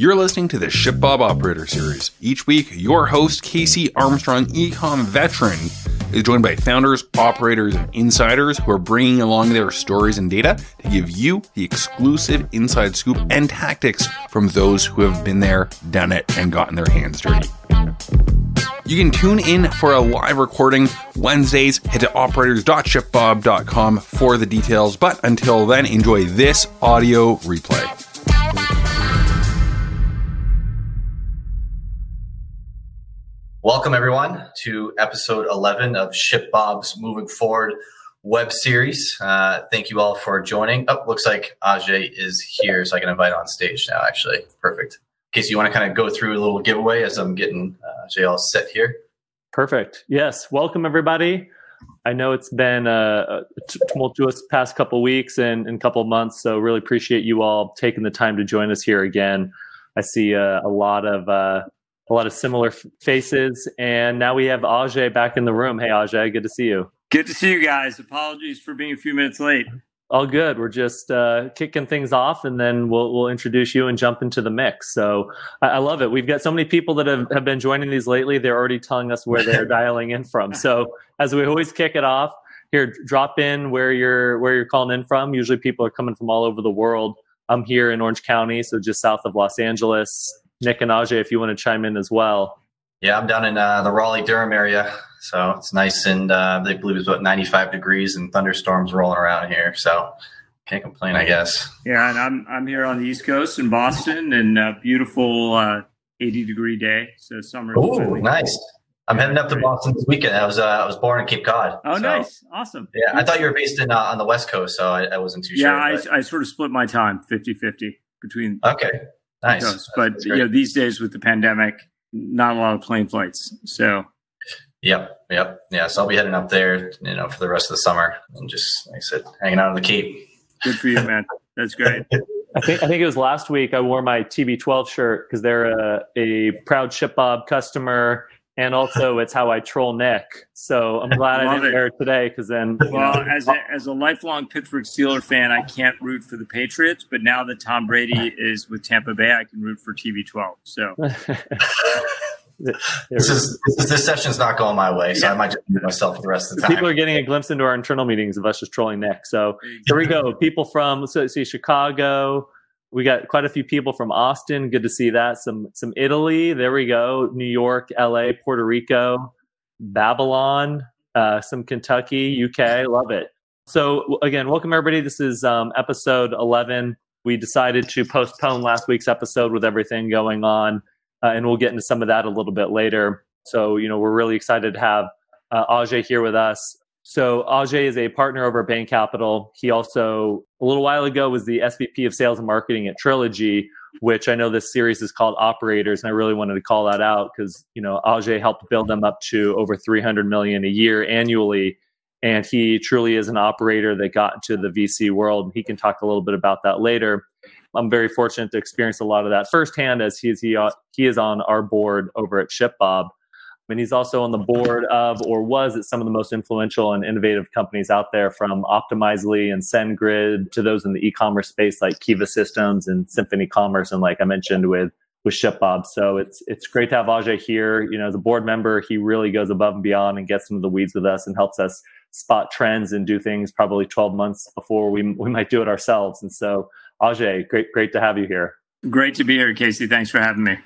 You're listening to the ShipBob Operator Series. Each week, your host, Casey Armstrong, ecom veteran, is joined by founders, operators, and insiders who are bringing along their stories and data to give you the exclusive inside scoop and tactics from those who have been there, done it, and gotten their hands dirty. You can tune in for a live recording Wednesdays. Head to operators.shipbob.com for the details. But until then, enjoy this audio replay. Welcome, everyone, to episode 11 of ShipBob's Moving Forward web series. Uh, thank you all for joining. Oh, looks like Ajay is here, so I can invite on stage now, actually. Perfect. Casey, you want to kind of go through a little giveaway as I'm getting uh, Jay all set here? Perfect. Yes. Welcome, everybody. I know it's been a, tumultuous past couple weeks and, and couple months, so really appreciate you all taking the time to join us here again. I see uh, a lot of uh, a lot of similar f- faces, and now we have Ajay back in the room. Hey, Ajay, good to see you. Good to see you guys. Apologies for being a few minutes late all good. We're just uh, kicking things off, and then we'll we'll introduce you and jump into the mix. So I, I, love it. We've got so many people that have, have been joining these lately. They're already telling us where they're dialing in from. So as we always kick it off, here drop in where you're where you're calling in from. Usually people are coming from all over the world. I'm here in Orange County, so just south of Los Angeles. Nick and Ajay, if you want to chime in as well. Yeah, I'm down in uh, the Raleigh Durham area. So it's nice and uh, they believe it's about 95 degrees and thunderstorms rolling around here. So can't complain, I guess. Yeah, and I'm I'm here on the East Coast in Boston, and a beautiful uh, 80 degree day. So summer. Oh, nice. I'm heading up to Boston this weekend. I was uh, I was born in Cape Cod. Oh, so, nice, awesome. Yeah, I thought you were based in uh, on the West Coast, so I, I wasn't too yeah, sure. Yeah, I, I, sort of split my time 50-50 between. Okay, nice. Coasts. But you know, these days with the pandemic, not a lot of plane flights. So Yep, yep, yeah. So I'll be heading up there, you know, for the rest of the summer and just like I said, hanging out on the Cape. Good for you, man. That's great. I think I think it was last week I wore my TB12 shirt because they're a, a proud ShipBob customer, and also it's how I troll Nick. So I'm glad I didn't it. wear it today because then. Well, know, as a, as a lifelong Pittsburgh Steeler fan, I can't root for the Patriots, but now that Tom Brady is with Tampa Bay, I can root for TB12. So. this is this session's not going my way, so yeah. I might just mute myself for the rest of the time. People are getting a glimpse into our internal meetings of us just trolling Nick. So here we go. People from let's see Chicago. We got quite a few people from Austin. Good to see that. Some some Italy. There we go. New York, L.A., Puerto Rico, Babylon, uh, some Kentucky, UK. Love it. So again, welcome everybody. This is um, episode eleven. We decided to postpone last week's episode with everything going on uh, and we'll get into some of that a little bit later. So, you know, we're really excited to have uh, Ajay here with us. So, Ajay is a partner over at Bain Capital. He also, a little while ago, was the SVP of Sales and Marketing at Trilogy, which I know this series is called Operators, and I really wanted to call that out because you know Ajay helped build them up to over 300 million a year annually, and he truly is an operator that got into the VC world. He can talk a little bit about that later. I'm very fortunate to experience a lot of that firsthand as he is, he, he is on our board over at ShipBob. And he's also on the board of or was at some of the most influential and innovative companies out there from Optimizely and SendGrid to those in the e-commerce space like Kiva Systems and Symphony Commerce and like I mentioned with with ShipBob. So it's it's great to have Ajay here. You know, as a board member, he really goes above and beyond and gets into the weeds with us and helps us spot trends and do things probably 12 months before we we might do it ourselves. And so Ajay, great, great to have you here. Great to be here, Casey. Thanks for having me.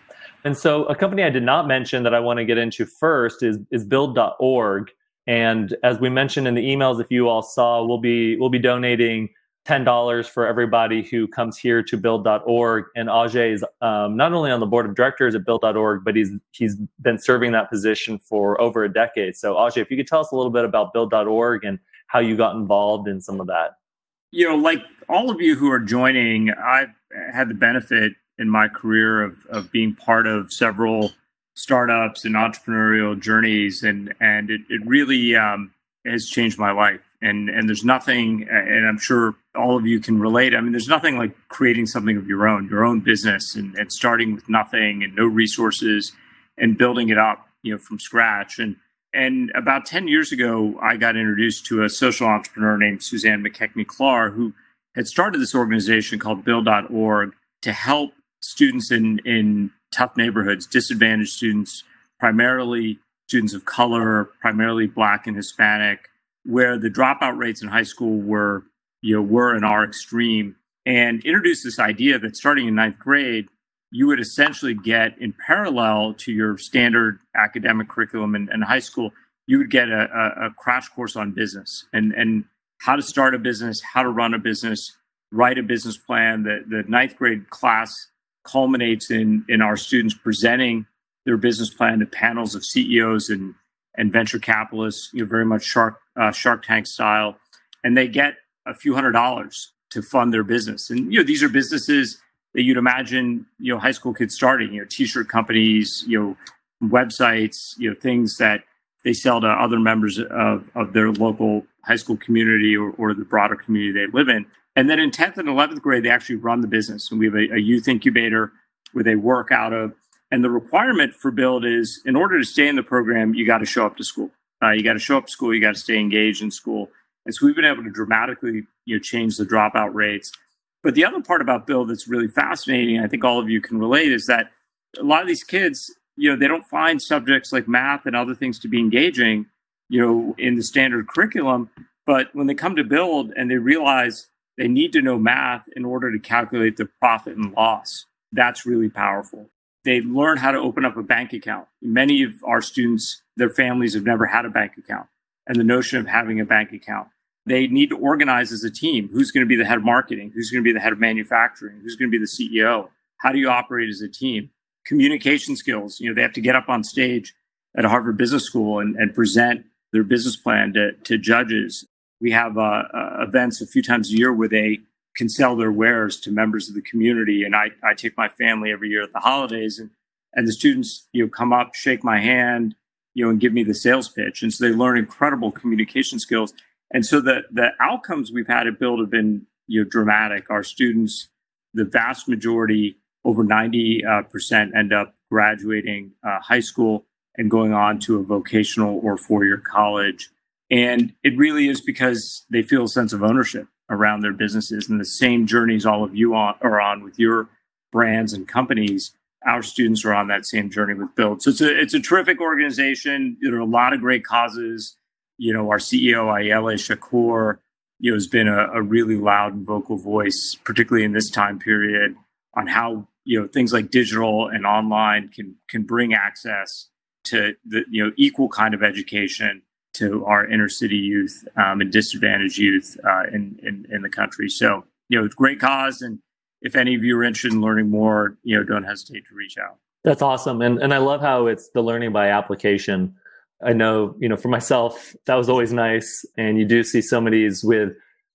And so, a company I did not mention that I want to get into first is is Build.org. And as we mentioned in the emails, if you all saw, we'll be we'll be donating ten dollars for everybody who comes here to Build.org. And Ajay is um, not only on the board of directors at Build.org, but he's he's been serving that position for over a decade. So, Ajay, if you could tell us a little bit about Build.org and how you got involved in some of that you know, like all of you who are joining, I've had the benefit in my career of, of being part of several startups and entrepreneurial journeys, and and it, it really um, has changed my life. And and there's nothing, and I'm sure all of you can relate. I mean, there's nothing like creating something of your own, your own business, and, and starting with nothing and no resources, and building it up, you know, from scratch. And and about 10 years ago, I got introduced to a social entrepreneur named Suzanne McKechnie Klahr, who had started this organization called Build.org to help students in in tough neighborhoods, disadvantaged students, primarily students of color, primarily Black and Hispanic, where the dropout rates in high school were you know were and are extreme, and introduced this idea that starting in ninth grade, you would essentially get in parallel to your standard academic curriculum in, in high school, you would get a, a, a crash course on business and and how to start a business, how to run a business, write a business plan. The the ninth grade class culminates in in our students presenting their business plan to panels of CEOs and and venture capitalists, you know, very much Shark uh, Shark Tank style, and they get a few hundred dollars to fund their business. And you know, these are businesses that you'd imagine, you know, high school kids starting, you know, t-shirt companies, you know, websites, you know, things that they sell to other members of, of their local high school community or, or the broader community they live in. And then in 10th and 11th grade, they actually run the business. And we have a, a youth incubator where they work out of. And the requirement for Build is in order to stay in the program, you got to show up to school. Uh, you got to show up to school. You got to stay engaged in school. And so we've been able to dramatically you know, change the dropout rates. But the other part about Build that's really fascinating, I think all of you can relate, is that a lot of these kids, you know, they don't find subjects like math and other things to be engaging, you know, in the standard curriculum. But when they come to Build and they realize they need to know math in order to calculate the profit and loss, that's really powerful. They learn how to open up a bank account. Many of our students, their families have never had a bank account. And the notion of having a bank account they need to organize as a team. Who's going to be the head of marketing? Who's going to be the head of manufacturing? Who's going to be the CEO? How do you operate as a team? Communication skills. You know, they have to get up on stage at a Harvard Business School and, and present their business plan to, to judges. We have uh, uh, events a few times a year where they can sell their wares to members of the community. And I, I take my family every year at the holidays and, and the students, you know, come up, shake my hand, you know, and give me the sales pitch. And so they learn incredible communication skills and so the the outcomes we've had at Build have been you know dramatic. Our students, the vast majority, over ninety uh, percent, end up graduating uh, high school and going on to a vocational or four year college. And it really is because they feel a sense of ownership around their businesses and the same journeys all of you on, are on with your brands and companies. Our students are on that same journey with Build. So it's a, it's a terrific organization. There are a lot of great causes you know, our CEO, Ayelet Shakur, you know, has been a, a really loud and vocal voice, particularly in this time period, on how you know things like digital and online can can bring access to the you know equal kind of education to our inner city youth um, and disadvantaged youth uh, in, in in the country. So you know, great cause, and if any of you are interested in learning more, you know, don't hesitate to reach out. That's awesome, and and I love how it's the learning by application. I know, you know, for myself, that was always nice. And you do see some of these with,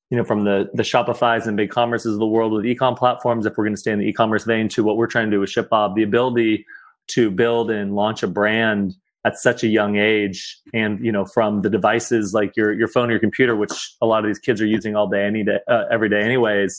you know, from the the Shopify's and BigCommerces of the world with ecom platforms, if we're going to stay in the e-commerce vein, to what we're trying to do with ShipBob, the ability to build and launch a brand at such a young age. And you know from the devices like your your phone or your computer which a lot of these kids are using all day any day uh, every day anyways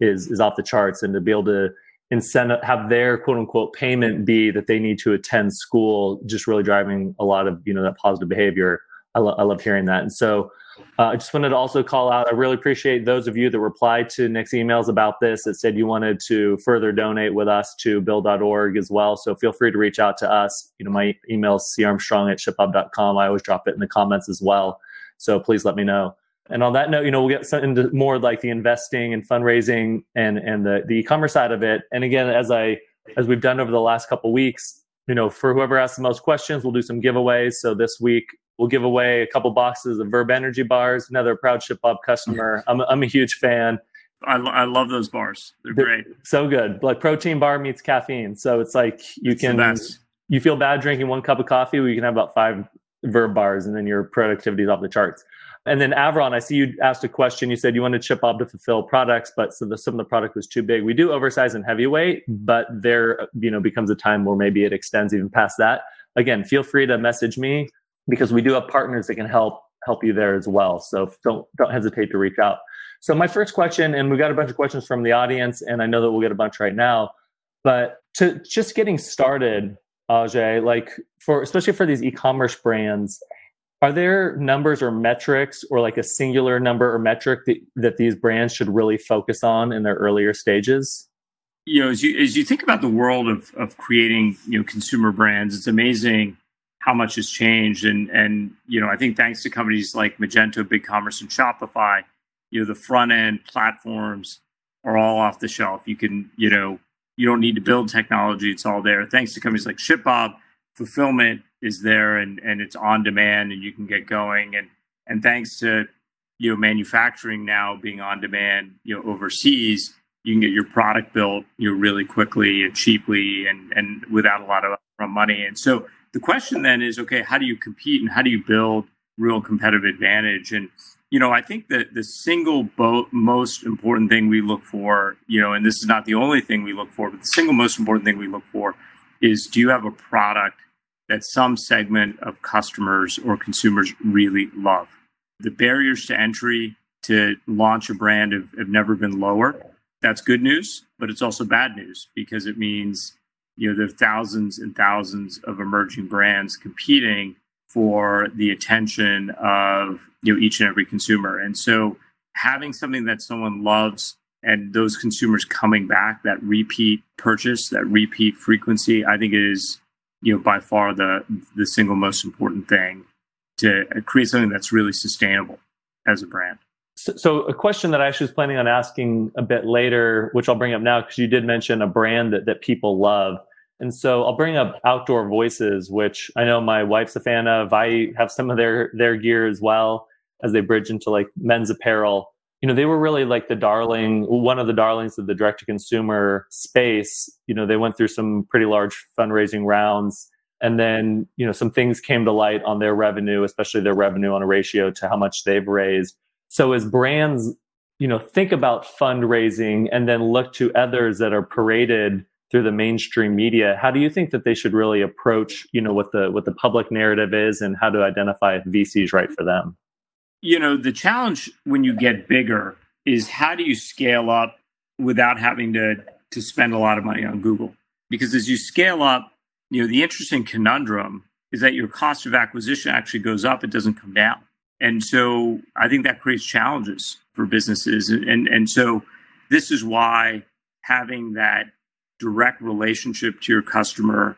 is is off the charts. And to be able to incentive have their quote unquote payment be that they need to attend school just really driving a lot of you know that positive behavior. I, lo- I love hearing that. And so uh, i just wanted to also call out i really appreciate those of you that replied to nick's emails about this that said you wanted to further donate with us to build.org as well. So feel free to reach out to us. You know my email is carmstrong at shipbob.com i always drop it in the comments as well. So please let me know. And on that note, you know, we'll get into more like the investing and fundraising and and the the e-commerce side of it. And again, as I as we've done over the last couple weeks, you know, for whoever asks the most questions, we'll do some giveaways. So this week we'll give away a couple boxes of Verb Energy bars. Another proud ShipBob customer. I'm I'm a huge fan. I, I love those bars. They're, They're great. So good. Like protein bar meets caffeine. So it's like you it's can you feel bad drinking one cup of coffee, well, you can have about five verb bars and then your productivity is off the charts. And then Avron, I see you asked a question. You said you wanted ShipBob to fulfill products, but so the, some of the product was too big. We do oversize and heavyweight, mm-hmm. but there you know becomes a time where maybe it extends even past that. Again, feel free to message me because we do have partners that can help help you there as well. So don't don't hesitate to reach out. So my first question, and we got a bunch of questions from the audience, and I know that we'll get a bunch right now. But to just getting started, Ajay, like for especially for these e-commerce brands, are there numbers or metrics or like a singular number or metric that, that these brands should really focus on in their earlier stages? you know, as you as you think about the world of of creating you know consumer brands, it's amazing how much has changed. And and you know, I think thanks to companies like Magento, BigCommerce, and Shopify, you know, the front end platforms are all off the shelf. You can, you know, you don't need to build technology; it's all there. Thanks to companies like ShipBob, fulfillment is there and and it's on demand, and you can get going. And and thanks to you know manufacturing now being on demand, you know, overseas you can get your product built you know really quickly and cheaply and and without a lot of money and so the question then is okay how do you compete and how do you build real competitive advantage and you know i think that the single bo- most important thing we look for you know and this is not the only thing we look for but the single most important thing we look for is do you have a product that some segment of customers or consumers really love? The barriers to entry to launch a brand have, have never been lower. That's good news, but it's also bad news because it means you know there are thousands and thousands of emerging brands competing for the attention of you know each and every consumer. And so having something that someone loves and those consumers coming back, that repeat purchase, that repeat frequency, I think is you know by far the the single most important thing to create something that's really sustainable as a brand. So, so, a question that I actually was planning on asking a bit later, which I'll bring up now, because you did mention a brand that, that people love. And so I'll bring up Outdoor Voices, which I know my wife's a fan of. I have some of their their gear as well as they bridge into like men's apparel. You know, they were really like the darling, one of the darlings of the direct to consumer space. You know, they went through some pretty large fundraising rounds. And then, you know, some things came to light on their revenue, especially their revenue on a ratio to how much they've raised. So as brands, you know, think about fundraising and then look to others that are paraded through the mainstream media, how do you think that they should really approach, you know, what the what the public narrative is and how to identify if VC is right for them? You know, the challenge when you get bigger is how do you scale up without having to to spend a lot of money on Google? Because as you scale up, you know, the interesting conundrum is that your cost of acquisition actually goes up, it doesn't come down. And so I think that creates challenges for businesses. And, and so this is why having that direct relationship to your customer,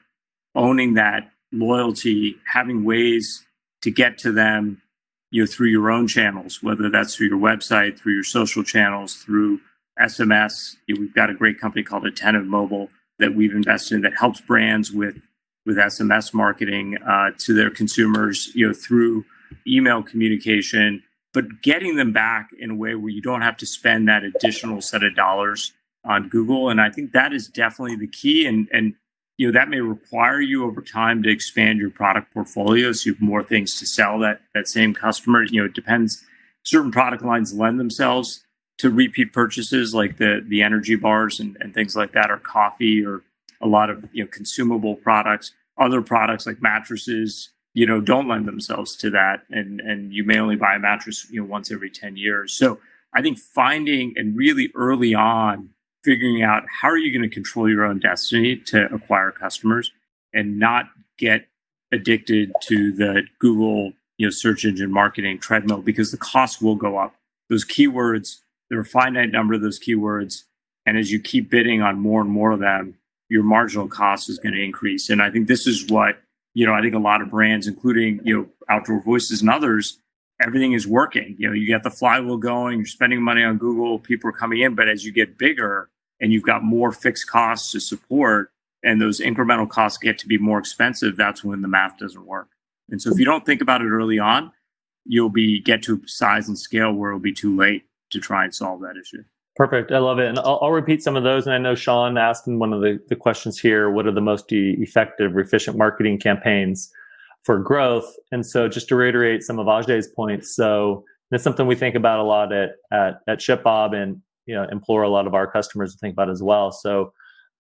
owning that loyalty, having ways to get to them, you know, through your own channels, whether that's through your website, through your social channels, through SMS. You know, we've got a great company called Attentive Mobile that we've invested in that helps brands with with SMS marketing uh, to their consumers, you know, through email communication, but getting them back in a way where you don't have to spend that additional set of dollars on Google. And I think that is definitely the key. And, and, you know, that may require you over time to expand your product portfolio so you have more things to sell that, that same customer. You know, it depends. Certain product lines lend themselves to repeat purchases like the, the energy bars and, and things like that, or coffee or a lot of, you know, consumable products. Other products like mattresses, you know don't lend themselves to that and and you may only buy a mattress you know once every 10 years so i think finding and really early on figuring out how are you going to control your own destiny to acquire customers and not get addicted to the google you know search engine marketing treadmill because the costs will go up those keywords there are a finite number of those keywords and as you keep bidding on more and more of them your marginal cost is going to increase and i think this is what you know, I think a lot of brands, including, you know, Outdoor Voices and others, everything is working. You know, you get the flywheel going, you're spending money on Google, people are coming in. But as you get bigger and you've got more fixed costs to support, and those incremental costs get to be more expensive, that's when the math doesn't work. And so if you don't think about it early on, you'll be get to size and scale where it'll be too late to try and solve that issue. Perfect. I love it. And I'll, I'll, repeat some of those. And I know Sean asked in one of the, the questions here what are the most effective or efficient marketing campaigns for growth? And so just to reiterate some of Ajay's points. So that's something we think about a lot at, at, at ShipBob and you know implore a lot of our customers to think about as well. So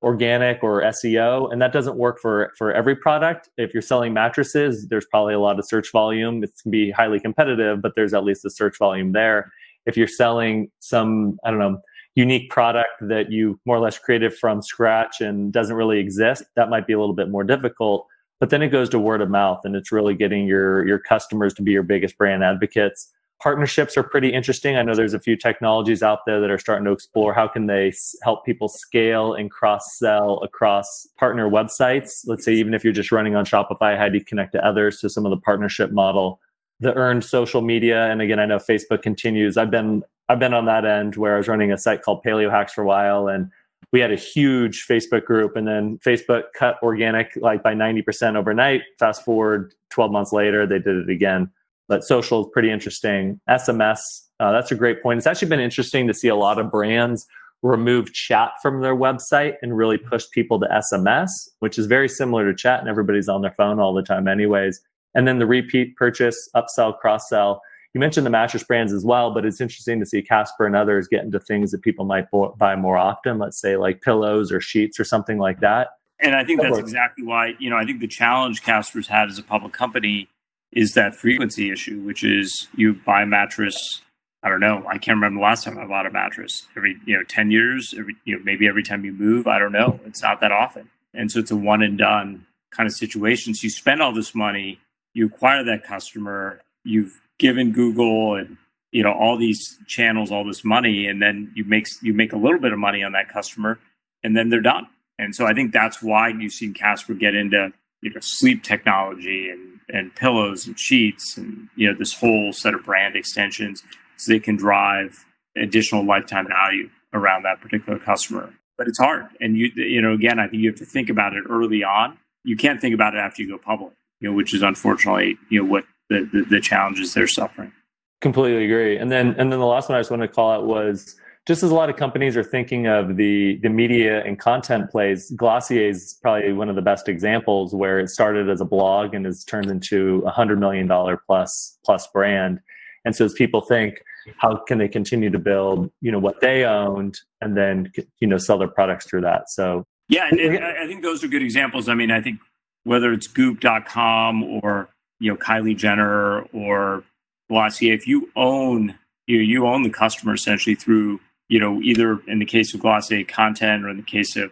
organic or SEO, and that doesn't work for for every product. If you're selling mattresses, there's probably a lot of search volume. It can be highly competitive, but there's at least a search volume there if you're selling some, I don't know, unique product that you more or less created from scratch and doesn't really exist, that might be a little bit more difficult. But then it goes to word of mouth and it's really getting your your customers to be your biggest brand advocates. Partnerships are pretty interesting. I know there's a few technologies out there that are starting to explore how can they help people scale and cross sell across partner websites. Let's say even if you're just running on Shopify, how do you connect to others to some of the partnership model? The earned social media, and again, I know Facebook continues. I've been I've been on that end where I was running a site called PaleoHacks for a while, and we had a huge Facebook group, and then Facebook cut organic like by ninety percent overnight. Fast forward twelve months later, they did it again but social is pretty interesting. SMS, uh, that's a great point. It's actually been interesting to see a lot of brands remove chat from their website and really push people to SMS, which is very similar to chat, and everybody's on their phone all the time, anyways. And then the repeat purchase, upsell, cross sell. You mentioned the mattress brands as well, but it's interesting to see Casper and others get into things that people might buy more often, let's say like pillows or sheets or something like that. And I think that's exactly why, you know, I think the challenge Casper's had as a public company is that frequency issue, which is you buy a mattress. I don't know. I can't remember the last time I bought a mattress. Every you know, ten years. Every you know, maybe every time you move. I don't know. It's not that often, and so it's a one and done kind of situation. So you spend all this money, you acquire that customer, you've given Google and you know all these channels all this money, and then you make you make a little bit of money on that customer, and then they're done. And so I think that's why you've seen Casper get into you know sleep technology and and pillows and sheets and you know this whole set of brand extensions so they can drive additional lifetime value around that particular customer. But it's hard. And you you know again i think you have to think about it early on. You can't think about it after you go public you know which is unfortunately you know what the the, the challenges they're suffering. Completely agree. And then and then the last one i just want to call out was just as a lot of companies are thinking of the the media and content plays, Glossier is probably one of the best examples where it started as a blog and has turned into a hundred million dollar plus plus brand. And so as people think, how can they continue to build, you know, what they owned and then you know sell their products through that? So yeah, and, and I think those are good examples. I mean, I think whether it's Goop.com or you know Kylie Jenner or Glossier, if you own you you own the customer essentially through you know, either in the case of Glossier content or in the case of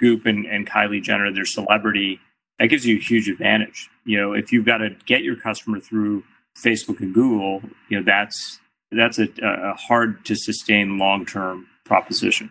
Goop and, and Kylie Jenner, their celebrity, that gives you a huge advantage. You know, if you've got to get your customer through Facebook and Google, you know, that's that's a, a hard to sustain long term proposition.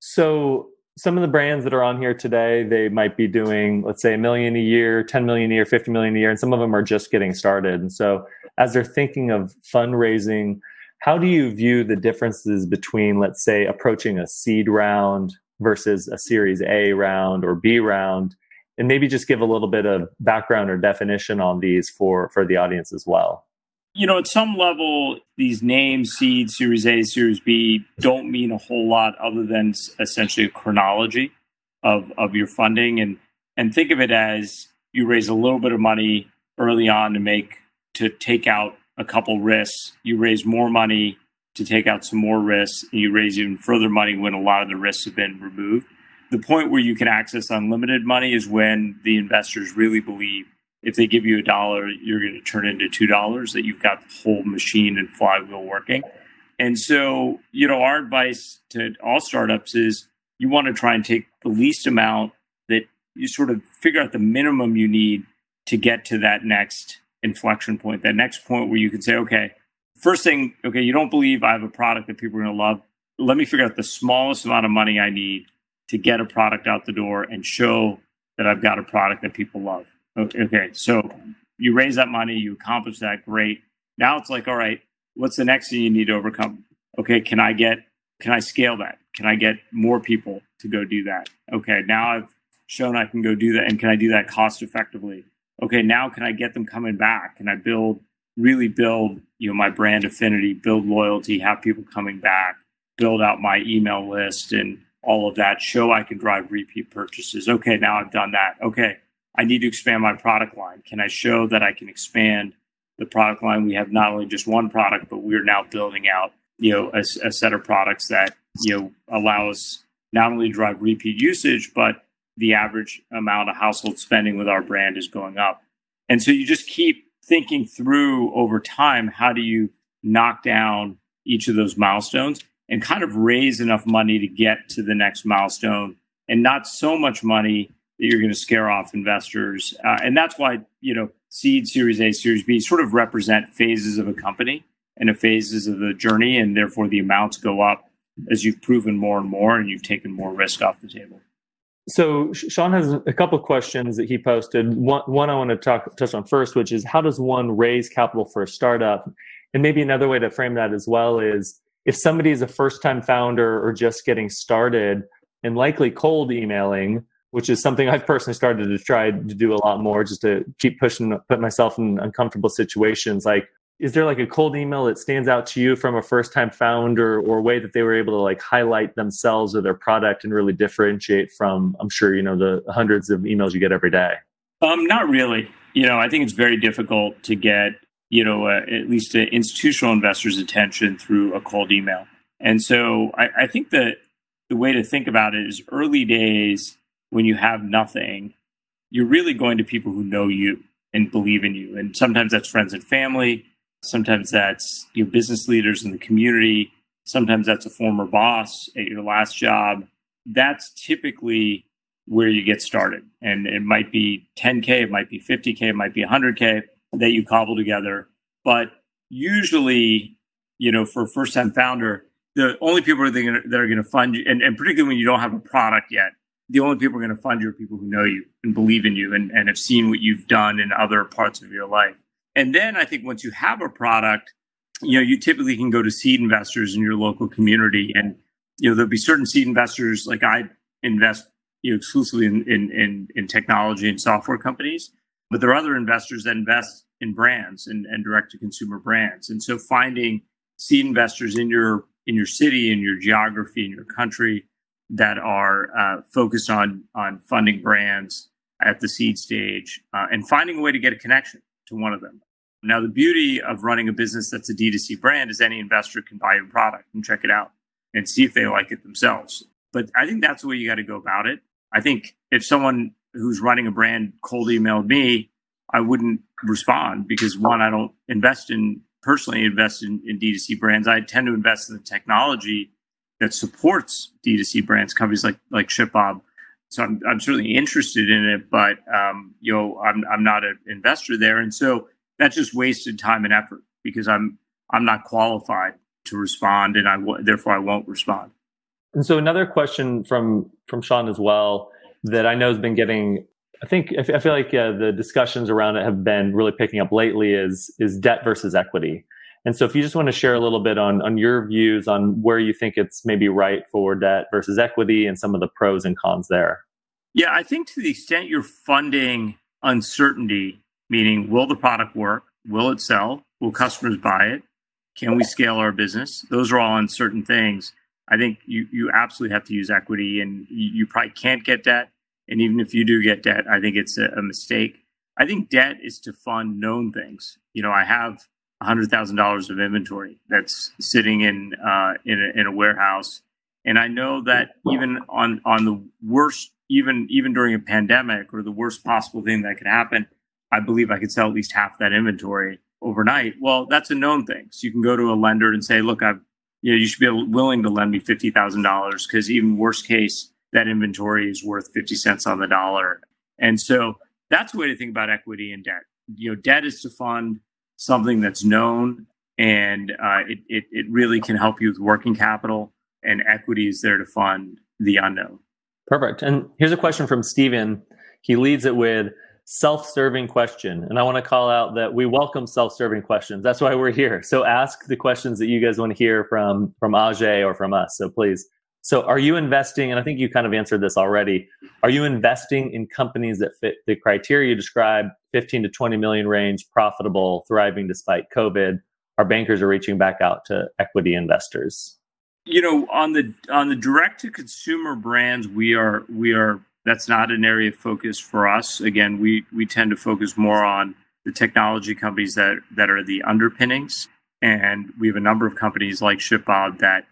So some of the brands that are on here today, they might be doing, let's say, a million a year, 10 million a year, 50 million a year, and some of them are just getting started. And so as they're thinking of fundraising, how do you view the differences between, let's say, approaching a seed round versus a Series A round or B round? And maybe just give a little bit of background or definition on these for, for the audience as well. You know, at some level, these names, seed, Series A, Series B, don't mean a whole lot other than essentially a chronology of, of your funding. And, and think of it as you raise a little bit of money early on to make to take out a couple risks, you raise more money to take out some more risks, and you raise even further money when a lot of the risks have been removed. The point where you can access unlimited money is when the investors really believe if they give you a dollar, you're going to turn into two dollars, that you've got the whole machine and flywheel working. And so, you know, our advice to all startups is you want to try and take the least amount that you sort of figure out the minimum you need to get to that next inflection point, that next point where you can say, okay, first thing, okay, you don't believe I have a product that people are going to love. Let me figure out the smallest amount of money I need to get a product out the door and show that I've got a product that people love. Okay, so you raise that money, you accomplish that, great. Now it's like, all right, what's the next thing you need to overcome? Okay, can I get, can I scale that? Can I get more people to go do that? Okay, now I've shown I can go do that, and can I do that cost effectively? Okay, now can I get them coming back? Can I build, really build, you know, my brand affinity, build loyalty, have people coming back, build out my email list and all of that, show I can drive repeat purchases. Okay, now I've done that. Okay, I need to expand my product line. Can I show that I can expand the product line? We have not only just one product, but we're now building out, you know, a, a set of products that, you know, allow us not only drive repeat usage, but the average amount of household spending with our brand is going up. And so you just keep thinking through over time how do you knock down each of those milestones and kind of raise enough money to get to the next milestone and not so much money that you're going to scare off investors. Uh, and that's why, you know, seed, series A, series B sort of represent phases of a company. and the phases of the journey, and therefore the amounts go up as you've proven more and more and you've taken more risk off the table. So Sean has a couple questions that he posted. One, one I want to talk touch on first, which is how does one raise capital for a startup? And maybe another way to frame that as well is if somebody is a first time founder or just getting started and likely cold emailing, which is something I've personally started to try to do a lot more just to keep pushing, put myself in uncomfortable situations. Like, is there like a cold email that stands out to you from a first time founder or way that they were able to like highlight themselves or their product and really differentiate from, I'm sure, you know, the hundreds of emails you get every day? Um, not really. You know, I think it's very difficult to get you know, uh, at least uh, institutional investors' attention through a cold email. And so I, I think that the way to think about it is early days when you have nothing, you're really going to people who know you and believe in you. And sometimes that's friends and family. Sometimes that's your business leaders in the community. Sometimes that's a former boss at your last job. That's typically where you get started. And it might be 10K, it might be 50K, it might be 100K that you cobble together. But usually, you know, for a first time founder, the only people that are going to fund you, and, and particularly when you don't have a product yet, the only people are going to fund you are people who know you and believe in you and, and have seen what you've done in other parts of your life. And then I think once you have a product, you know, you typically can go to seed investors in your local community. And, you know, there'll be certain seed investors like I invest, you know, exclusively in, in, in, in technology and software companies. But there are other investors that invest in brands and, and direct to consumer brands. And so finding seed investors in your in your city, in your geography, in your country that are uh, focused on on funding brands at the seed stage uh, and finding a way to get a connection to one of them. Now, the beauty of running a business that's a D2C brand is any investor can buy your product and check it out and see if they like it themselves. But I think that's the way you got to go about it. I think if someone who's running a brand cold emailed me, I wouldn't respond because one, I don't invest in personally invest in, in D2C brands. I tend to invest in the technology that supports D2C brands, companies like like ShipBob. So I'm, I'm certainly interested in it, but um, you know I'm I'm not an investor there, and so that's just wasted time and effort because I'm I'm not qualified to respond, and I w- therefore I won't respond. And so another question from from Sean as well that I know has been getting. I think I feel like uh, the discussions around it have been really picking up lately. Is is debt versus equity? And so, if you just want to share a little bit on on your views on where you think it's maybe right for debt versus equity, and some of the pros and cons there. Yeah, I think to the extent you're funding uncertainty, meaning will the product work? Will it sell? Will customers buy it? Can we scale our business? Those are all uncertain things. I think you, you absolutely have to use equity and you, you probably can't get debt. And even if you do get debt, I think it's a, a mistake. I think debt is to fund known things. You know, I have $100,000 of inventory that's sitting in, uh, in, a, in a warehouse. And I know that even on, on the worst, even, even during a pandemic or the worst possible thing that could happen, I believe I could sell at least half that inventory overnight. Well, that's a known thing. So you can go to a lender and say, look, I've you know, you should be willing to lend me fifty thousand dollars because even worst case, that inventory is worth fifty cents on the dollar. And so that's the way to think about equity and debt. You know, debt is to fund something that's known, and uh, it, it it really can help you with working capital, and equity is there to fund the unknown. Perfect. And here's a question from Steven. He leads it with self-serving question and i want to call out that we welcome self-serving questions that's why we're here so ask the questions that you guys want to hear from from ajay or from us so please so are you investing and i think you kind of answered this already are you investing in companies that fit the criteria you described 15 to 20 million range profitable thriving despite covid? Our bankers are reaching back out to equity investors? You know on the on the direct to consumer brands we are we are that's not an area of focus for us. Again, we we tend to focus more on the technology companies that that are the underpinnings, and we have a number of companies like ShipBob that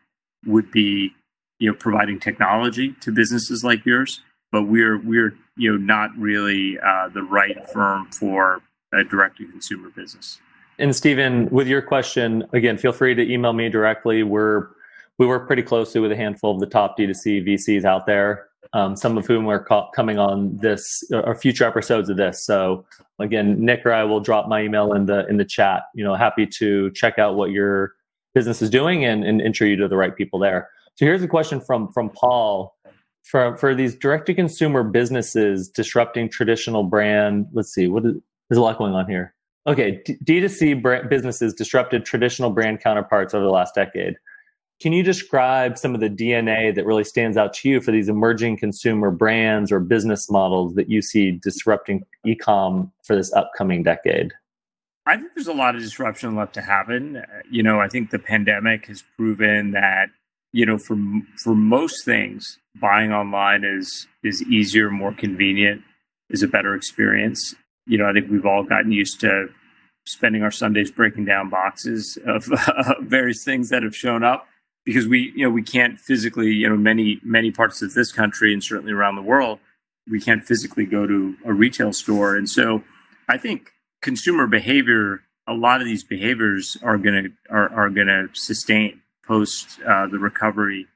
would be you know providing technology to businesses like yours. But we're we're you know not really uh, the right firm for a direct to consumer business. And Stephen, with your question again, feel free to email me directly. We're we work pretty closely with a handful of the top D2C VCs out there um, some of whom are ca- coming on this or future episodes of this. So again, Nick or I will drop my email in the in the chat. You know, happy to check out what your business is doing and, and intro you to the right people there. So here's a question from from Paul. For for these direct to consumer businesses disrupting traditional brand, let's see, what is there's a lot going on here. Okay, D- D2C businesses disrupted traditional brand counterparts over the last decade. Can you describe some of the DNA that really stands out to you for these emerging consumer brands or business models that you see disrupting ecom for this upcoming decade? I think there's a lot of disruption left to happen. Uh, you know, I think the pandemic has proven that you know for for most things, buying online is is easier, more convenient, is a better experience. You know, I think we've all gotten used to spending our Sundays breaking down boxes of uh, various things that have shown up because we you know we can't physically you know many many parts of this country and certainly around the world we can't physically go to a retail store and so i think consumer behavior a lot of these behaviors are going to are, are going to sustain post uh, the recovery.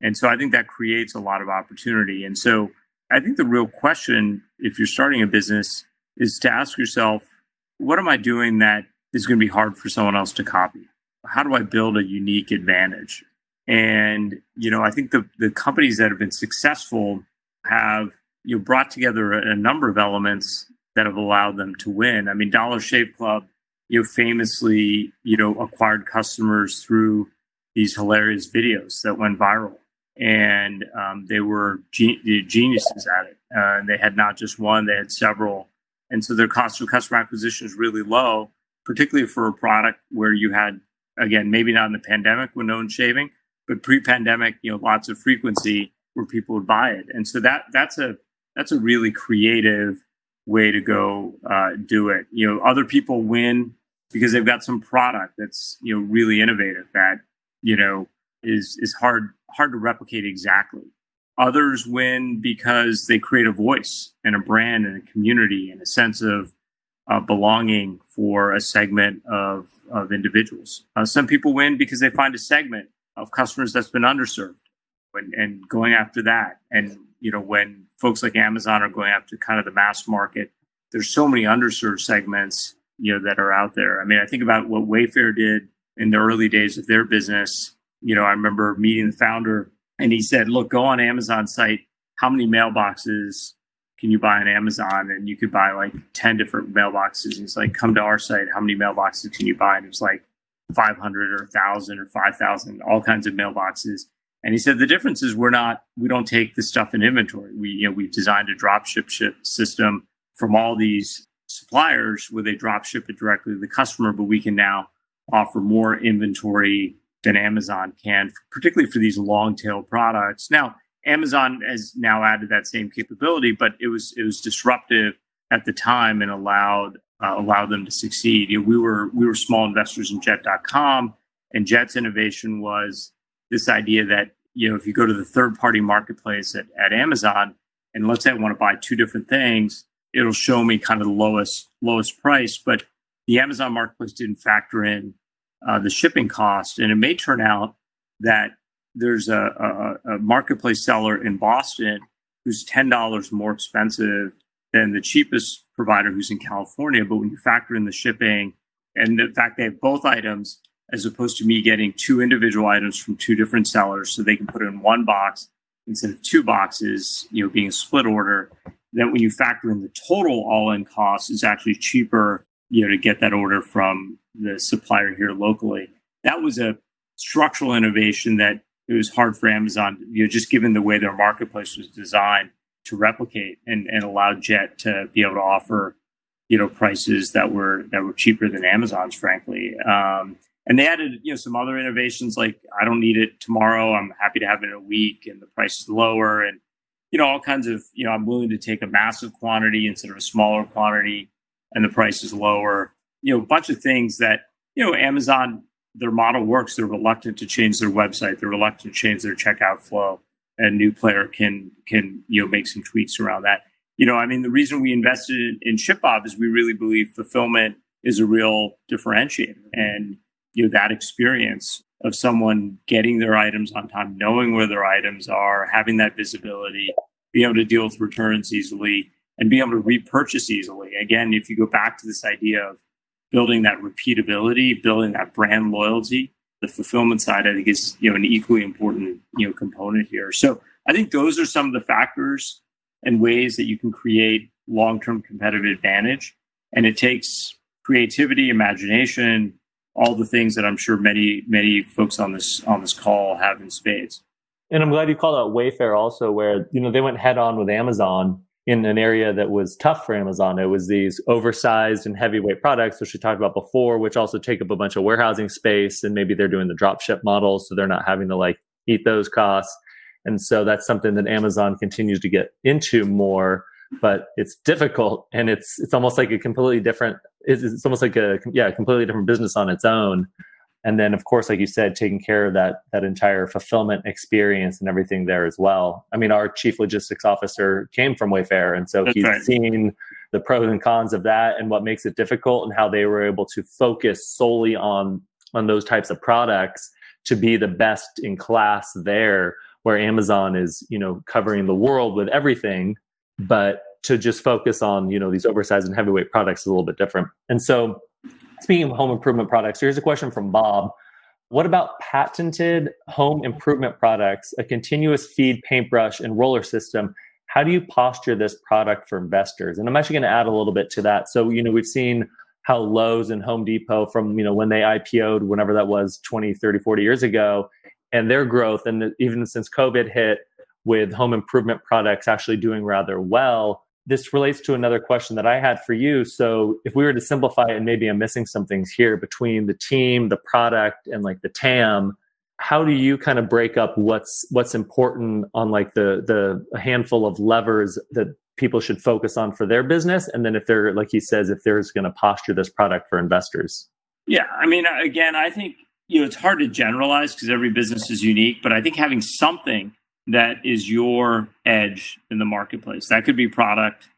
And so i think that creates a lot of opportunity. And so i think the real question if you're starting a business is to ask yourself what am i doing that is going to be hard for someone else to copy? How do i build a unique advantage? And, you know, I think the, the companies that have been successful have, you know, brought together a, a number of elements that have allowed them to win. I mean, Dollar Shave Club, you know, famously, you know, acquired customers through these hilarious videos that went viral. And um, they were ge- geniuses at it. Uh, and they had not just one, they had several. And so their cost of customer acquisition is really low, particularly for a product where you had, again, maybe not in the pandemic when no one's shaving, but pre-pandemic, you know, lots of frequency where people would buy it, and so that that's a that's a really creative way to go uh, do it. You know, other people win because they've got some product that's you know really innovative that you know is is hard hard to replicate exactly. Others win because they create a voice and a brand and a community and a sense of uh, belonging for a segment of of individuals. Uh, some people win because they find a segment of customers that's been underserved and, and going after that. And, you know, when folks like Amazon are going after kind of the mass market, there's so many underserved segments, you know, that are out there. I mean, I think about what Wayfair did in the early days of their business. You know, I remember meeting the founder and he said, look, go on Amazon site. How many mailboxes can you buy on Amazon? And you could buy like 10 different mailboxes. And he's like, come to our site. How many mailboxes can you buy? And it was like 500 or 1000 or 5000 all kinds of mailboxes and he said the difference is we're not we don't take the stuff in inventory we you know we've designed a drop ship ship system from all these suppliers where they drop ship it directly to the customer but we can now offer more inventory than amazon can particularly for these long tail products now amazon has now added that same capability but it was it was disruptive at the time and allowed uh, allow them to succeed. You know, we were we were small investors in Jet.com, and Jet's innovation was this idea that you know if you go to the third party marketplace at, at Amazon, and let's say I want to buy two different things, it'll show me kind of the lowest lowest price, but the Amazon marketplace didn't factor in uh, the shipping cost, and it may turn out that there's a, a, a marketplace seller in Boston who's ten dollars more expensive than the cheapest provider who's in California. But when you factor in the shipping and the fact they have both items, as opposed to me getting two individual items from two different sellers, so they can put it in one box instead of two boxes, you know, being a split order. that when you factor in the total all-in cost, is actually cheaper, you know, to get that order from the supplier here locally. That was a structural innovation that it was hard for Amazon, you know, just given the way their marketplace was designed to replicate and, and allow Jet to be able to offer, you know, prices that were that were cheaper than Amazon's, frankly. Um, and they added, you know, some other innovations like I don't need it tomorrow. I'm happy to have it in a week, and the price is lower, and you know, all kinds of, you know, I'm willing to take a massive quantity instead of a smaller quantity, and the price is lower. You know, a bunch of things that you know, Amazon their model works. They're reluctant to change their website. They're reluctant to change their checkout flow a new player can can you know make some tweaks around that. You know, I mean, the reason we invested in, in ShipBob is we really believe fulfillment is a real differentiator, and you know that experience of someone getting their items on time, knowing where their items are, having that visibility, being able to deal with returns easily, and being able to repurchase easily. Again, if you go back to this idea of building that repeatability, building that brand loyalty, the fulfillment side, I think is you know an equally important you know component here. So I think those are some of the factors and ways that you can create long-term competitive advantage. And it takes creativity, imagination, all the things that I'm sure many many folks on this on this call have in spades. And I'm glad you called out Wayfair also, where you know they went head on with Amazon in an area that was tough for Amazon. It was these oversized and heavyweight products, which we talked about before, which also take up a bunch of warehousing space, and maybe they're doing the drop ship model, so they're not having to like eat those costs. And so that's something that Amazon continues to get into more but it's difficult and it's it's almost like a completely different it's, it's almost like a yeah a completely different business on its own and then of course like you said taking care of that that entire fulfillment experience and everything there as well i mean our chief logistics officer came from wayfair and so That's he's right. seen the pros and cons of that and what makes it difficult and how they were able to focus solely on on those types of products to be the best in class there where amazon is you know covering the world with everything but to just focus on you know these oversized and heavyweight products is a little bit different and so speaking of home improvement products here's a question from bob. What about patented home improvement products a continuous feed paintbrush and roller system? How do you posture this product for investors? And i'm actually going to add a little bit to that. So you know we've seen how lowes and home depot from you know when they ipo'd whenever that was 20 30 40 years ago and their growth and even since covid hit with home improvement products actually doing rather well. This relates to another question that I had for you. So, if we were to simplify it, and maybe I'm missing some things here between the team, the product, and like the TAM, how do you kind of break up what's what's important on like the the handful of levers that people should focus on for their business, and then if they're like he says, if they're going to posture this product for investors? Yeah, I mean, again, I think you know it's hard to generalize because every business is unique, but I think having something that is your edge in the marketplace. That could be product,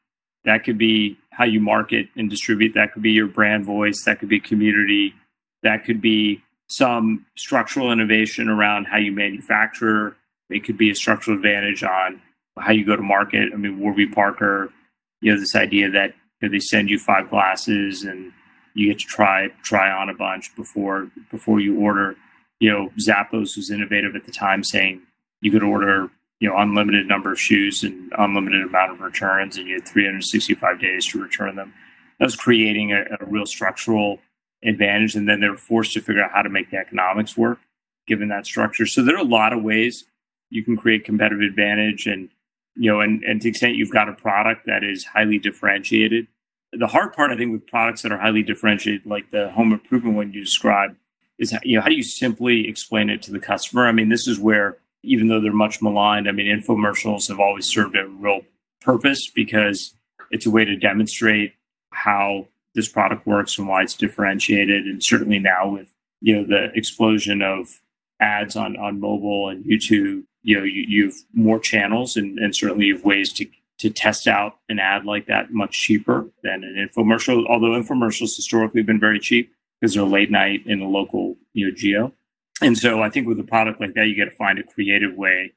that could be how you market and distribute, that could be your brand voice, that could be community, that could be some structural innovation around how you manufacture. It could be a structural advantage on how you go to market. I mean, Warby Parker, you know, this idea that you know, they send you five glasses and you get to try try on a bunch before before you order. You know, Zappos was innovative at the time, saying you could order you know unlimited number of shoes and unlimited amount of returns and you had 365 days to return them. That was creating a, a, real structural advantage and then they were forced to figure out how to make the economics work given that structure. So there are a lot of ways you can create competitive advantage and you know and, and to the extent you've got a product that is highly differentiated. The hard part i think with products that are highly differentiated like the home improvement one you described is you know how do you simply explain it to the customer? I mean this is where even though they're much maligned. I mean, infomercials have always served a real purpose because it's a way to demonstrate how this product works and why it's differentiated. And certainly now with you know the explosion of ads on on mobile and YouTube, you know you, you have more channels and, and certainly you have ways to to test out an ad like that much cheaper than an infomercial. Although infomercials historically have been very cheap because they're late night in a local you know geo. And so I think with a product like that, you got to find a creative way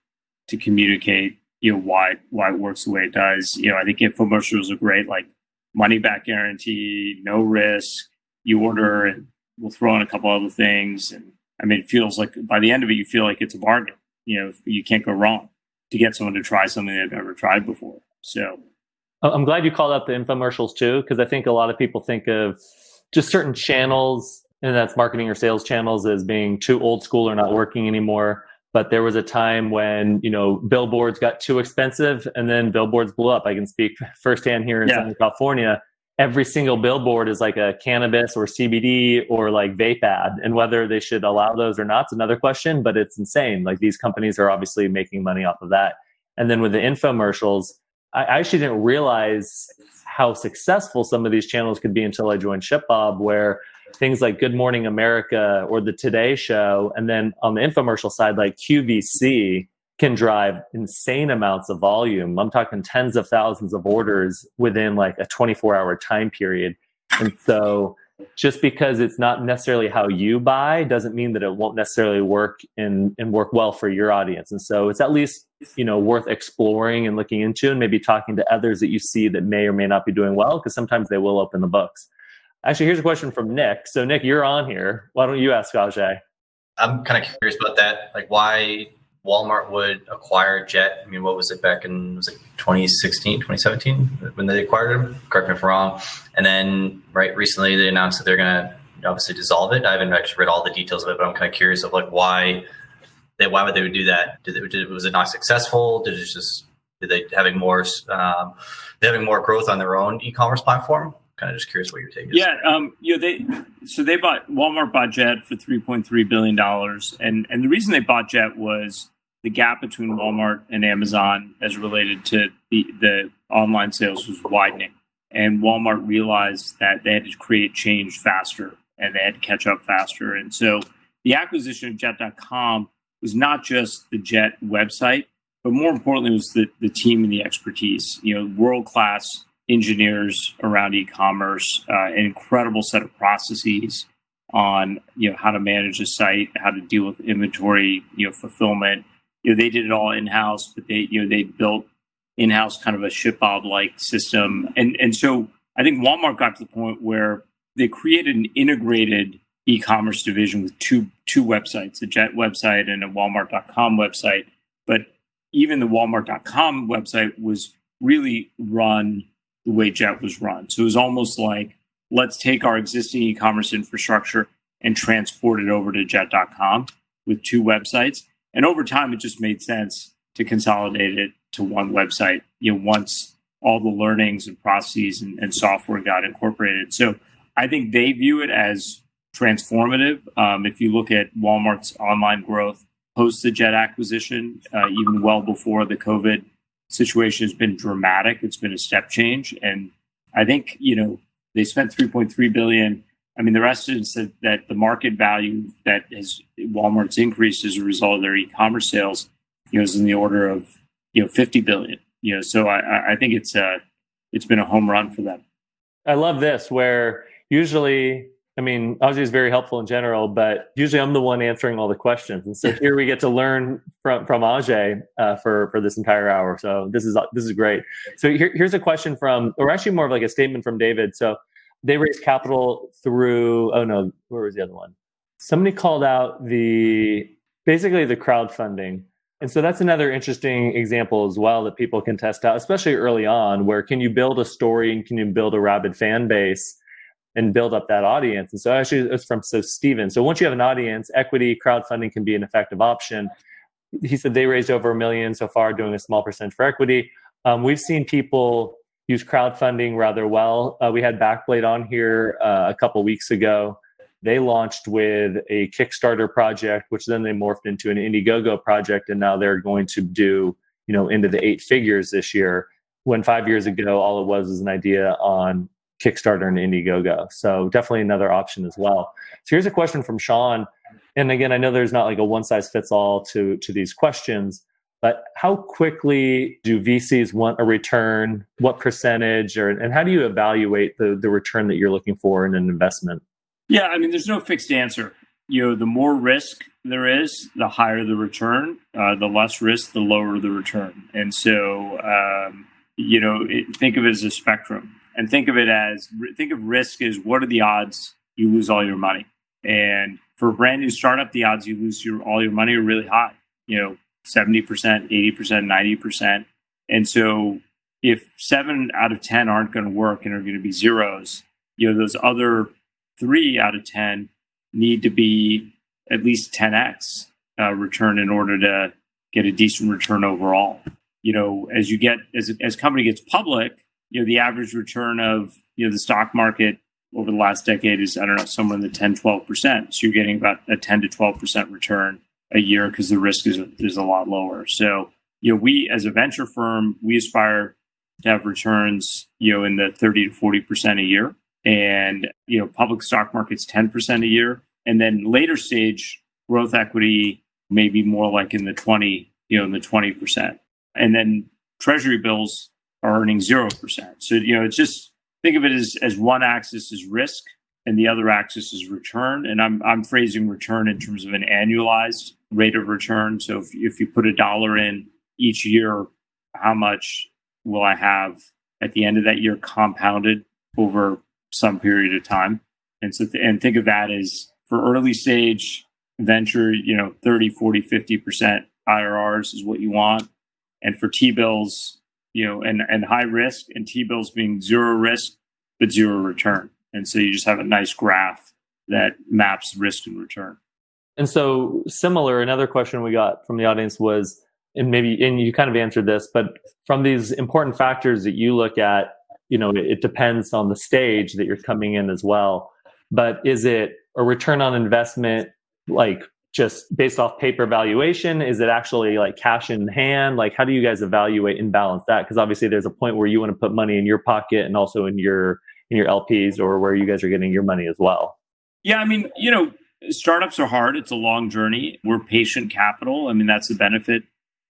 to communicate, you know, why why it works the way it does. You know, I think infomercials are great, like money back guarantee, no risk. You order and we'll throw in a couple other things. And I mean, it feels like by the end of it, you feel like it's a bargain. You know, you can't go wrong to get someone to try something they've never tried before. So I'm glad you called out the infomercials too, because I think a lot of people think of just certain channels and that's marketing or sales channels as being too old school or not working anymore. But there was a time when you know billboards got too expensive, and then billboards blew up. I can speak firsthand here in yeah. Southern California. Every single billboard is like a cannabis or CBD or like vape ad, and whether they should allow those or not is another question. But it's insane. Like these companies are obviously making money off of that. And then with the infomercials, I actually didn't realize how successful some of these channels could be until I joined ShipBob, where things like Good Morning America or the Today Show, and then on the infomercial side, like QVC can drive insane amounts of volume. I'm talking tens of thousands of orders within like a 24 hour time period. And so just because it's not necessarily how you buy doesn't mean that it won't necessarily work and, and work well for your audience. And so it's at least, you know, worth exploring and looking into and maybe talking to others that you see that may or may not be doing well, because sometimes they will open the books. Actually, here's a question from Nick. So Nick, you're on here. Why don't you ask Ajay? I'm kind of curious about that. Like why Walmart would acquire Jet. I mean, what was it back in was it 2016, 2017 when they acquired them? Correct me if I'm wrong. And then right recently they announced that they're going to obviously dissolve it. I haven't actually read all the details of it, but I'm kind of curious of like why they why would they do that? Did it, did, was it not successful? Did it just did they having more um, they having more growth on their own e-commerce platform? Kind of just curious what your take is. Yeah, um, you know they so they bought Walmart bought Jet for 3.3 billion dollars, and and the reason they bought Jet was the gap between Walmart and Amazon as related to the, the online sales was widening. And Walmart realized that they had to create change faster and they had to catch up faster. And so the acquisition of jet.com was not just the Jet website, but more importantly was the, the team and the expertise. You know, world class engineers around e-commerce, uh, an incredible set of processes on you know how to manage a site, how to deal with inventory, you know, fulfillment, you know, they did it all in house, but they, you know, they built in house kind of a ShipBob like system. And, and so I think Walmart got to the point where they created an integrated e-commerce division with two, two websites, a Jet website and a Walmart.com website. But even the Walmart.com website was really run the way Jet was run. So it was almost like, let's take our existing e-commerce infrastructure and transport it over to jet.com with two websites. And over time, it just made sense to consolidate it to one website. You know, once all the learnings and processes and, and software got incorporated. So I think they view it as transformative. Um, if you look at Walmart's online growth post the Jet acquisition, uh, even well before the COVID situation has been dramatic. It's been a step change, and I think you know they spent 3.3 billion I mean, the rest is that, that the market value that has Walmart's increased as a result of their e-commerce sales, you know, is in the order of you know 50 billion. You know, so I, I think it's a uh, it's been a home run for them. I love this where usually I mean, Ajay is very helpful in general, but usually I'm the one answering all the questions, and so here we get to learn from from Ajay uh, for for this entire hour. So this is this is great. So here, here's a question from, or actually more of like a statement from David. So they raised capital through oh no where was the other one? Somebody called out the basically the crowdfunding. And so that's another interesting example as well that people can test out especially early on where can you build a story and can you build a rabid fan base and build up that audience? And so actually it's from so steven so once you have an audience equity crowdfunding can be an effective option. He said they raised over a million so far doing a small percentage for equity. Um, we've seen people use crowdfunding rather well. Uh, we had Backblade on here uh, a couple weeks ago. They launched with a Kickstarter project, which then they morphed into an Indiegogo project, and now they're going to do you know into the eight figures this year. When five years ago, all it was was an idea on Kickstarter and Indiegogo. So definitely another option as well. So here's a question from Sean. And again, I know there's not like a one size fits all to to these questions, but how quickly do VCs want a return? What percentage, or and how do you evaluate the the return that you're looking for in an investment? Yeah, I mean, there's no fixed answer. You know, the more risk there is, the higher the return. Uh, the less risk, the lower the return. And so, um, you know, it, think of it as a spectrum, and think of it as think of risk as what are the odds you lose all your money, and for a brand new startup, the odds you lose your all your money are really high. You know, 70%, 80%, 90%. And so if seven out of 10 aren't going to work and are going to be zeros, you know, those other three out of 10 need to be at least 10x uh, return in order to get a decent return overall. You know, as you get, as, as company gets public, you know, the average return of, you know, the stock market over the last decade is, I don't know, somewhere in the 10, 12%. So you're getting about a 10 to 12% return a year because the risk is is a lot lower. So you know, we as a venture firm, we aspire to have returns you know in the thirty to forty percent a year, and you know, public stock markets ten percent a year, and then later stage growth equity maybe more like in the twenty you know in the twenty percent, and then treasury bills are earning zero percent. So you know, it's just think of it as as one axis is risk and the other axis is return. And I'm I'm phrasing return in terms of an annualized rate of return. So if if you put a dollar in each year, how much will I have at the end of that year compounded over some period of time? And so th- and think of that as for early stage venture, you know, 30, 40, 50% IRRs is what you want. And for T bills, you know, and, and high risk and T bills being zero risk, but zero return. And so you just have a nice graph that maps risk and return. And so similar, another question we got from the audience was, and maybe, and you kind of answered this, but from these important factors that you look at, you know, it, depends on the stage that you're coming in as well. But is it a return on investment like just based off paper valuation? Is it actually like cash in hand? Like, how do you guys evaluate and balance that? Because obviously, there's a point where you want to put money in your pocket and also in your in your LPs or where you guys are getting your money as well. Yeah, I mean, you know, startups are hard. It's a long journey. We're patient capital. I mean, that's the benefit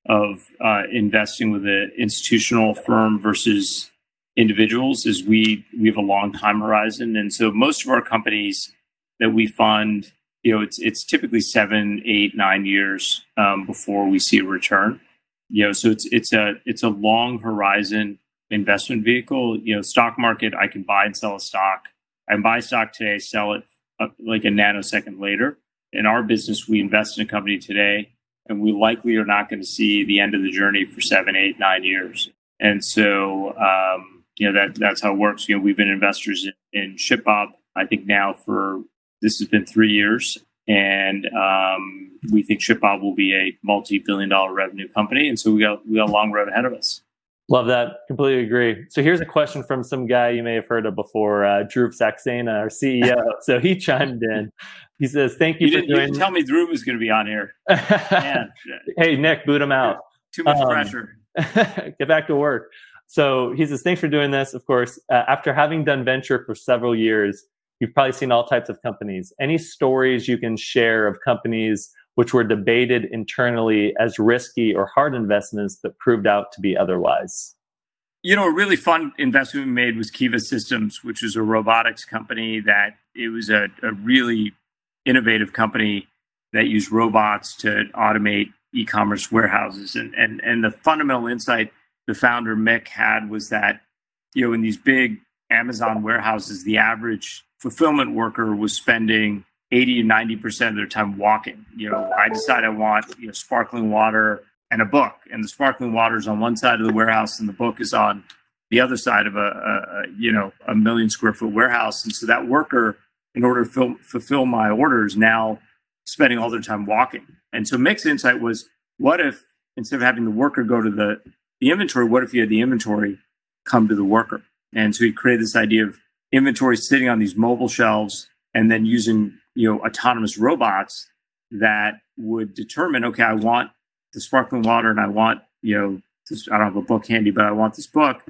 of uh, investing with an institutional firm versus individuals is we we have a long time horizon, and so most of our companies that we fund you know, it's it's typically seven, eight, nine years um, before we see a return. You know, so it's it's a it's a long horizon investment vehicle. You know, stock market, I can buy and sell a stock. I can buy stock today, sell it like a nanosecond later. In our business, we invest in a company today, and we likely are not going to see the end of the journey for seven, eight, nine years. And so, um, you know, that that's how it works. You know, we've been investors in, in ShipBob, I think now for this has been three years, and um, we think ShipBob will be a multi-billion-dollar revenue company, and so we got we got a long road ahead of us. Love that. Completely agree. So here's a question from some guy you may have heard of before, uh, Dhruv Saxena, our CEO. so he chimed in. He says, "Thank you, you for didn't, doing." You tell me Dhruv was going to be on here. hey Nick, boot him out. Too much um, pressure. get back to work. So he says, "Thanks for doing this." Of course, uh, after having done venture for several years, You've probably seen all types of companies. Any stories you can share of companies which were debated internally as risky or hard investments that proved out to be otherwise? You know, a really fun investment we made was Kiva Systems, which was a robotics company that it was a, a really innovative company that used robots to automate e-commerce warehouses. And, and, and the fundamental insight the founder Mick had was that, you know, in these big Amazon warehouses, the average fulfillment worker was spending 80 to 90% of their time walking. You know, I decide I want you know, sparkling water and a book, and the sparkling water is on one side of the warehouse, and the book is on the other side of a, a, you know a million square foot warehouse. And so that worker, in order to fill, fulfill my orders, now spending all their time walking. And so Mick's insight was, what if instead of having the worker go to the the inventory, what if you had the inventory come to the worker? And so he created this idea of inventory sitting on these mobile shelves and then using you know autonomous robots that would determine okay i want the sparkling water and i want you know this, i don't have a book handy but i want this book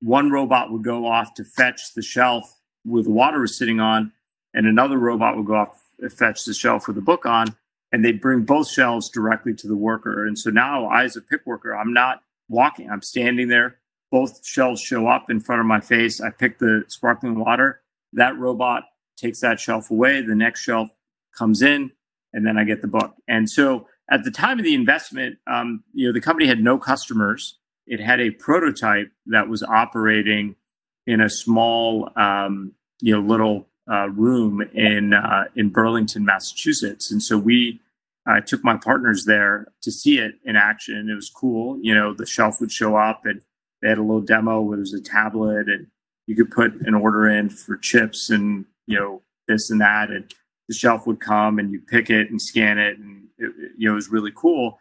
one robot would go off to fetch the shelf where the water is sitting on and another robot would go off to fetch the shelf with the book on and they'd bring both shelves directly to the worker and so now i as a pick worker i'm not walking i'm standing there both shelves show up in front of my face. I pick the sparkling water. That robot takes that shelf away. The next shelf comes in, and then I get the book. And so at the time of the investment, um, you know, the company had no customers. It had a prototype that was operating in a small, um, you know, little uh, room in uh, in Burlington, Massachusetts. And so we I took my partners there to see it in action. It was cool. You know, the shelf would show up and they had a little demo where there was a tablet and you could put an order in for chips and you know this and that and the shelf would come and you pick it and scan it and it, you know it was really cool.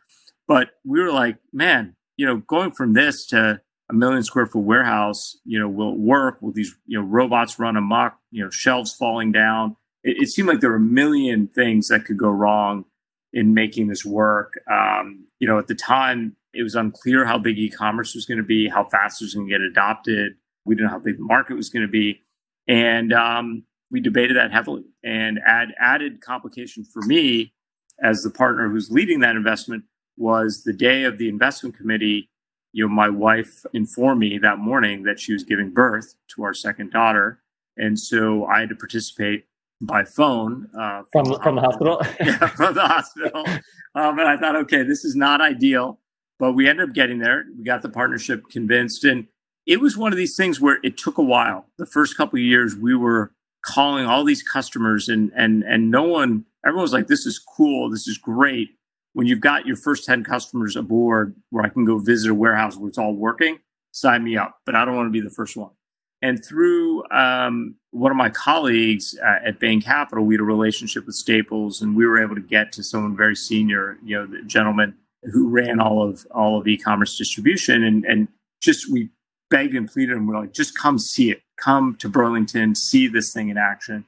But we were like man you know going from this to a million square foot warehouse you know will it work? Will these you know robots run amok you know shelves falling down? It, it seemed like there were a million things that could go wrong in making this work. Um, you know at the time it was unclear how big e-commerce was going to be, how fast it was going to get adopted. We didn't know how big the market was going to be, and um, we debated that heavily. And add added complication for me as the partner who's leading that investment was the day of the investment committee. You know, my wife informed me that morning that she was giving birth to our second daughter, and so I had to participate by phone uh, from from, from the hospital. yeah, from the hospital. Um, and I thought, okay, this is not ideal, but we ended up getting there. We got the partnership convinced, and it was one of these things where it took a while. The first couple of years, we were calling all these customers, and and and no one, everyone was like, "This is cool, this is great." When you've got your first ten customers aboard, where I can go visit a warehouse where it's all working, sign me up. But I don't want to be the first one. And through um, one of my colleagues uh, at Bain Capital, we had a relationship with Staples, and we were able to get to someone very senior, you know, the gentleman who ran all of all of e-commerce distribution, and and just we begged and pleaded, and we're like, just come see it, come to Burlington, see this thing in action.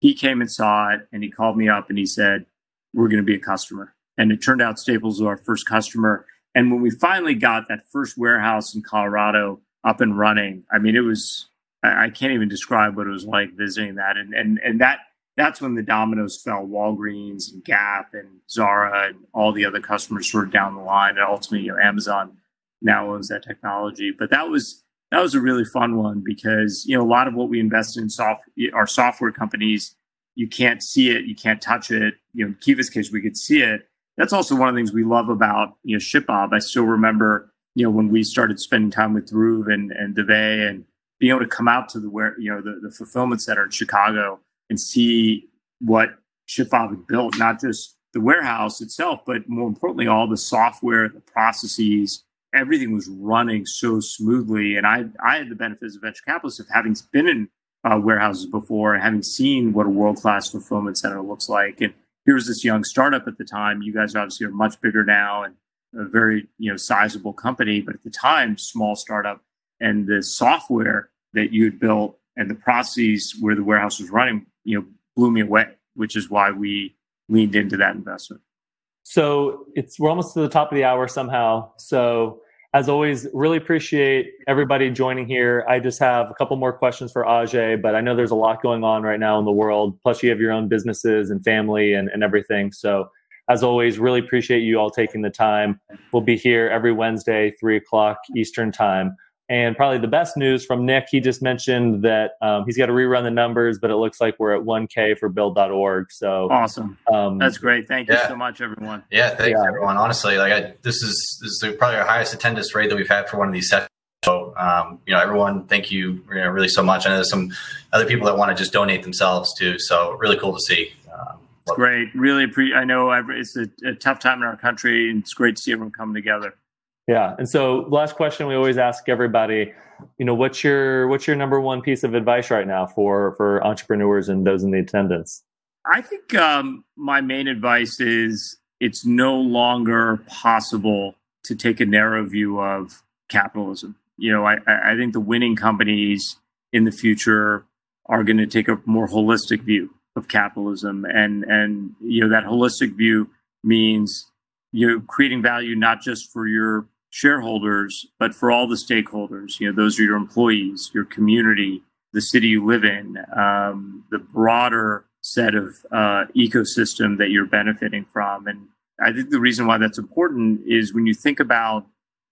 He came and saw it, and he called me up and he said, "We're going to be a customer." And it turned out Staples was our first customer. And when we finally got that first warehouse in Colorado up and running, I mean, it was I, I can't even describe what it was like visiting that. And and and that that's when the dominoes fell. Walgreens and Gap and Zara and all the other customers sort of down the line, and ultimately, you know, Amazon now owns that technology. But that was that was a really fun one because you know a lot of what we invest in soft our software companies, you can't see it, you can't touch it. You know, Kiva's case, we could see it. That's also one of the things we love about you know ShipBob. I still remember you know when we started spending time with Dhruv and and Dave and being able to come out to the where you know the, the fulfillment center in Chicago and see what ShipBob had built, not just the warehouse itself, but more importantly, all the software, the processes, everything was running so smoothly. And I I had the benefits of venture capitalists of having been in uh, warehouses before and having seen what a world class fulfillment center looks like. And here was this young startup at the time. You guys obviously are much bigger now and a very you know sizable company, but at the time, small startup. And the software that you had built and the processes where the warehouse was running, you know, blew me away, which is why we leaned into that investment. So it's we're almost to the top of the hour somehow. So as always, really appreciate everybody joining here. I just have a couple more questions for Ajay, but I know there's a lot going on right now in the world. Plus, you have your own businesses and family and, and everything. So, as always, really appreciate you all taking the time. We'll be here every Wednesday, three o'clock Eastern time. And probably the best news from Nick, he just mentioned that um, he's got to rerun the numbers, but it looks like we're at 1K for build.org. So awesome. Um, That's great. Thank you yeah. so much, everyone. Yeah, thanks, yeah. everyone. Honestly, like I, this is this is probably our highest attendance rate that we've had for one of these sessions. So, um, you know, everyone, thank you, you know, really so much. I know there's some other people that want to just donate themselves too. So, really cool to see. Um, it's great. Really, pre- I know it's a, a tough time in our country, and it's great to see everyone come together. Yeah. And so last question we always ask everybody, you know, what's your what's your number one piece of advice right now for for entrepreneurs and those in the attendance? I think um, my main advice is it's no longer possible to take a narrow view of capitalism. You know, I, I think the winning companies in the future are going to take a more holistic view of capitalism, and and you know that holistic view means you know creating value not just for your shareholders, but for all the stakeholders. You know, those are your employees, your community, the city you live in, um, the broader set of uh, ecosystem that you're benefiting from. And I think the reason why that's important is when you think about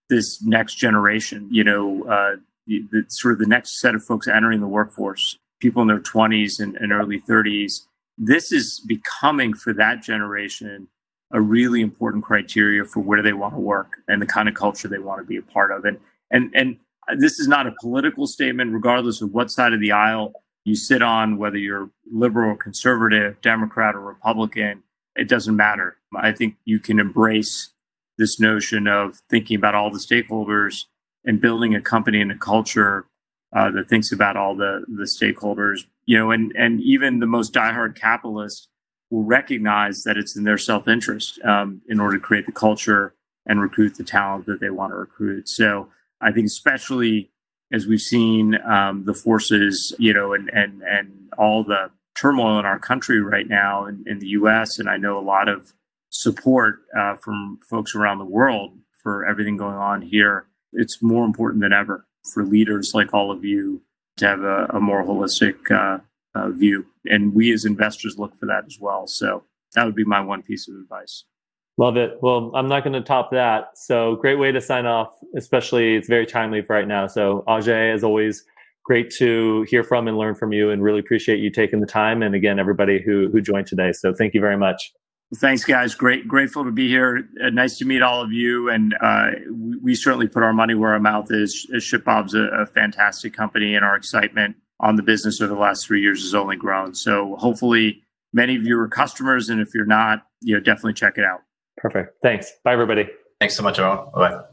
this next generation, you know, uh, the, the, sort of the next set of folks entering the workforce, people in their 20s and, and early 30s, this is becoming for that generation a really important criteria for where they want to work and the kind of culture they want to be a part of. And and and this is not a political statement, regardless of what side of the aisle you sit on, whether you're liberal or conservative, Democrat or Republican, it doesn't matter. I think you can embrace this notion of thinking about all the stakeholders and building a company and a culture uh, that thinks about all the the stakeholders. You know, and and even the most diehard capitalist will recognize that it's in their self interest um, in order to create the culture and recruit the talent that they want to recruit. So I think, especially as we've seen um, the forces, you know, and and and all the turmoil in our country right now in, in the U.S. and I know a lot of support uh, from folks around the world for everything going on here. It's more important than ever for leaders like all of you to have a, a more holistic uh, uh, view. And we as investors look for that as well. So that would be my one piece of advice. Love it. Well, I'm not going to top that. So great way to sign off, especially it's very timely for right now. So Ajay, as always, great to hear from and learn from you, and really appreciate you taking the time. And again, everybody who who joined today. So thank you very much. Thanks, guys. Great, grateful to be here. Uh, nice to meet all of you. And uh, we, we, certainly put our money where our mouth is. ShipBob's a, a fantastic company, and our excitement on the business over the last three years has only grown. So hopefully, many of you are customers, and if you're not, you know, definitely check it out. Perfect. Thanks. Bye, everybody. Thanks so much, everyone. Bye.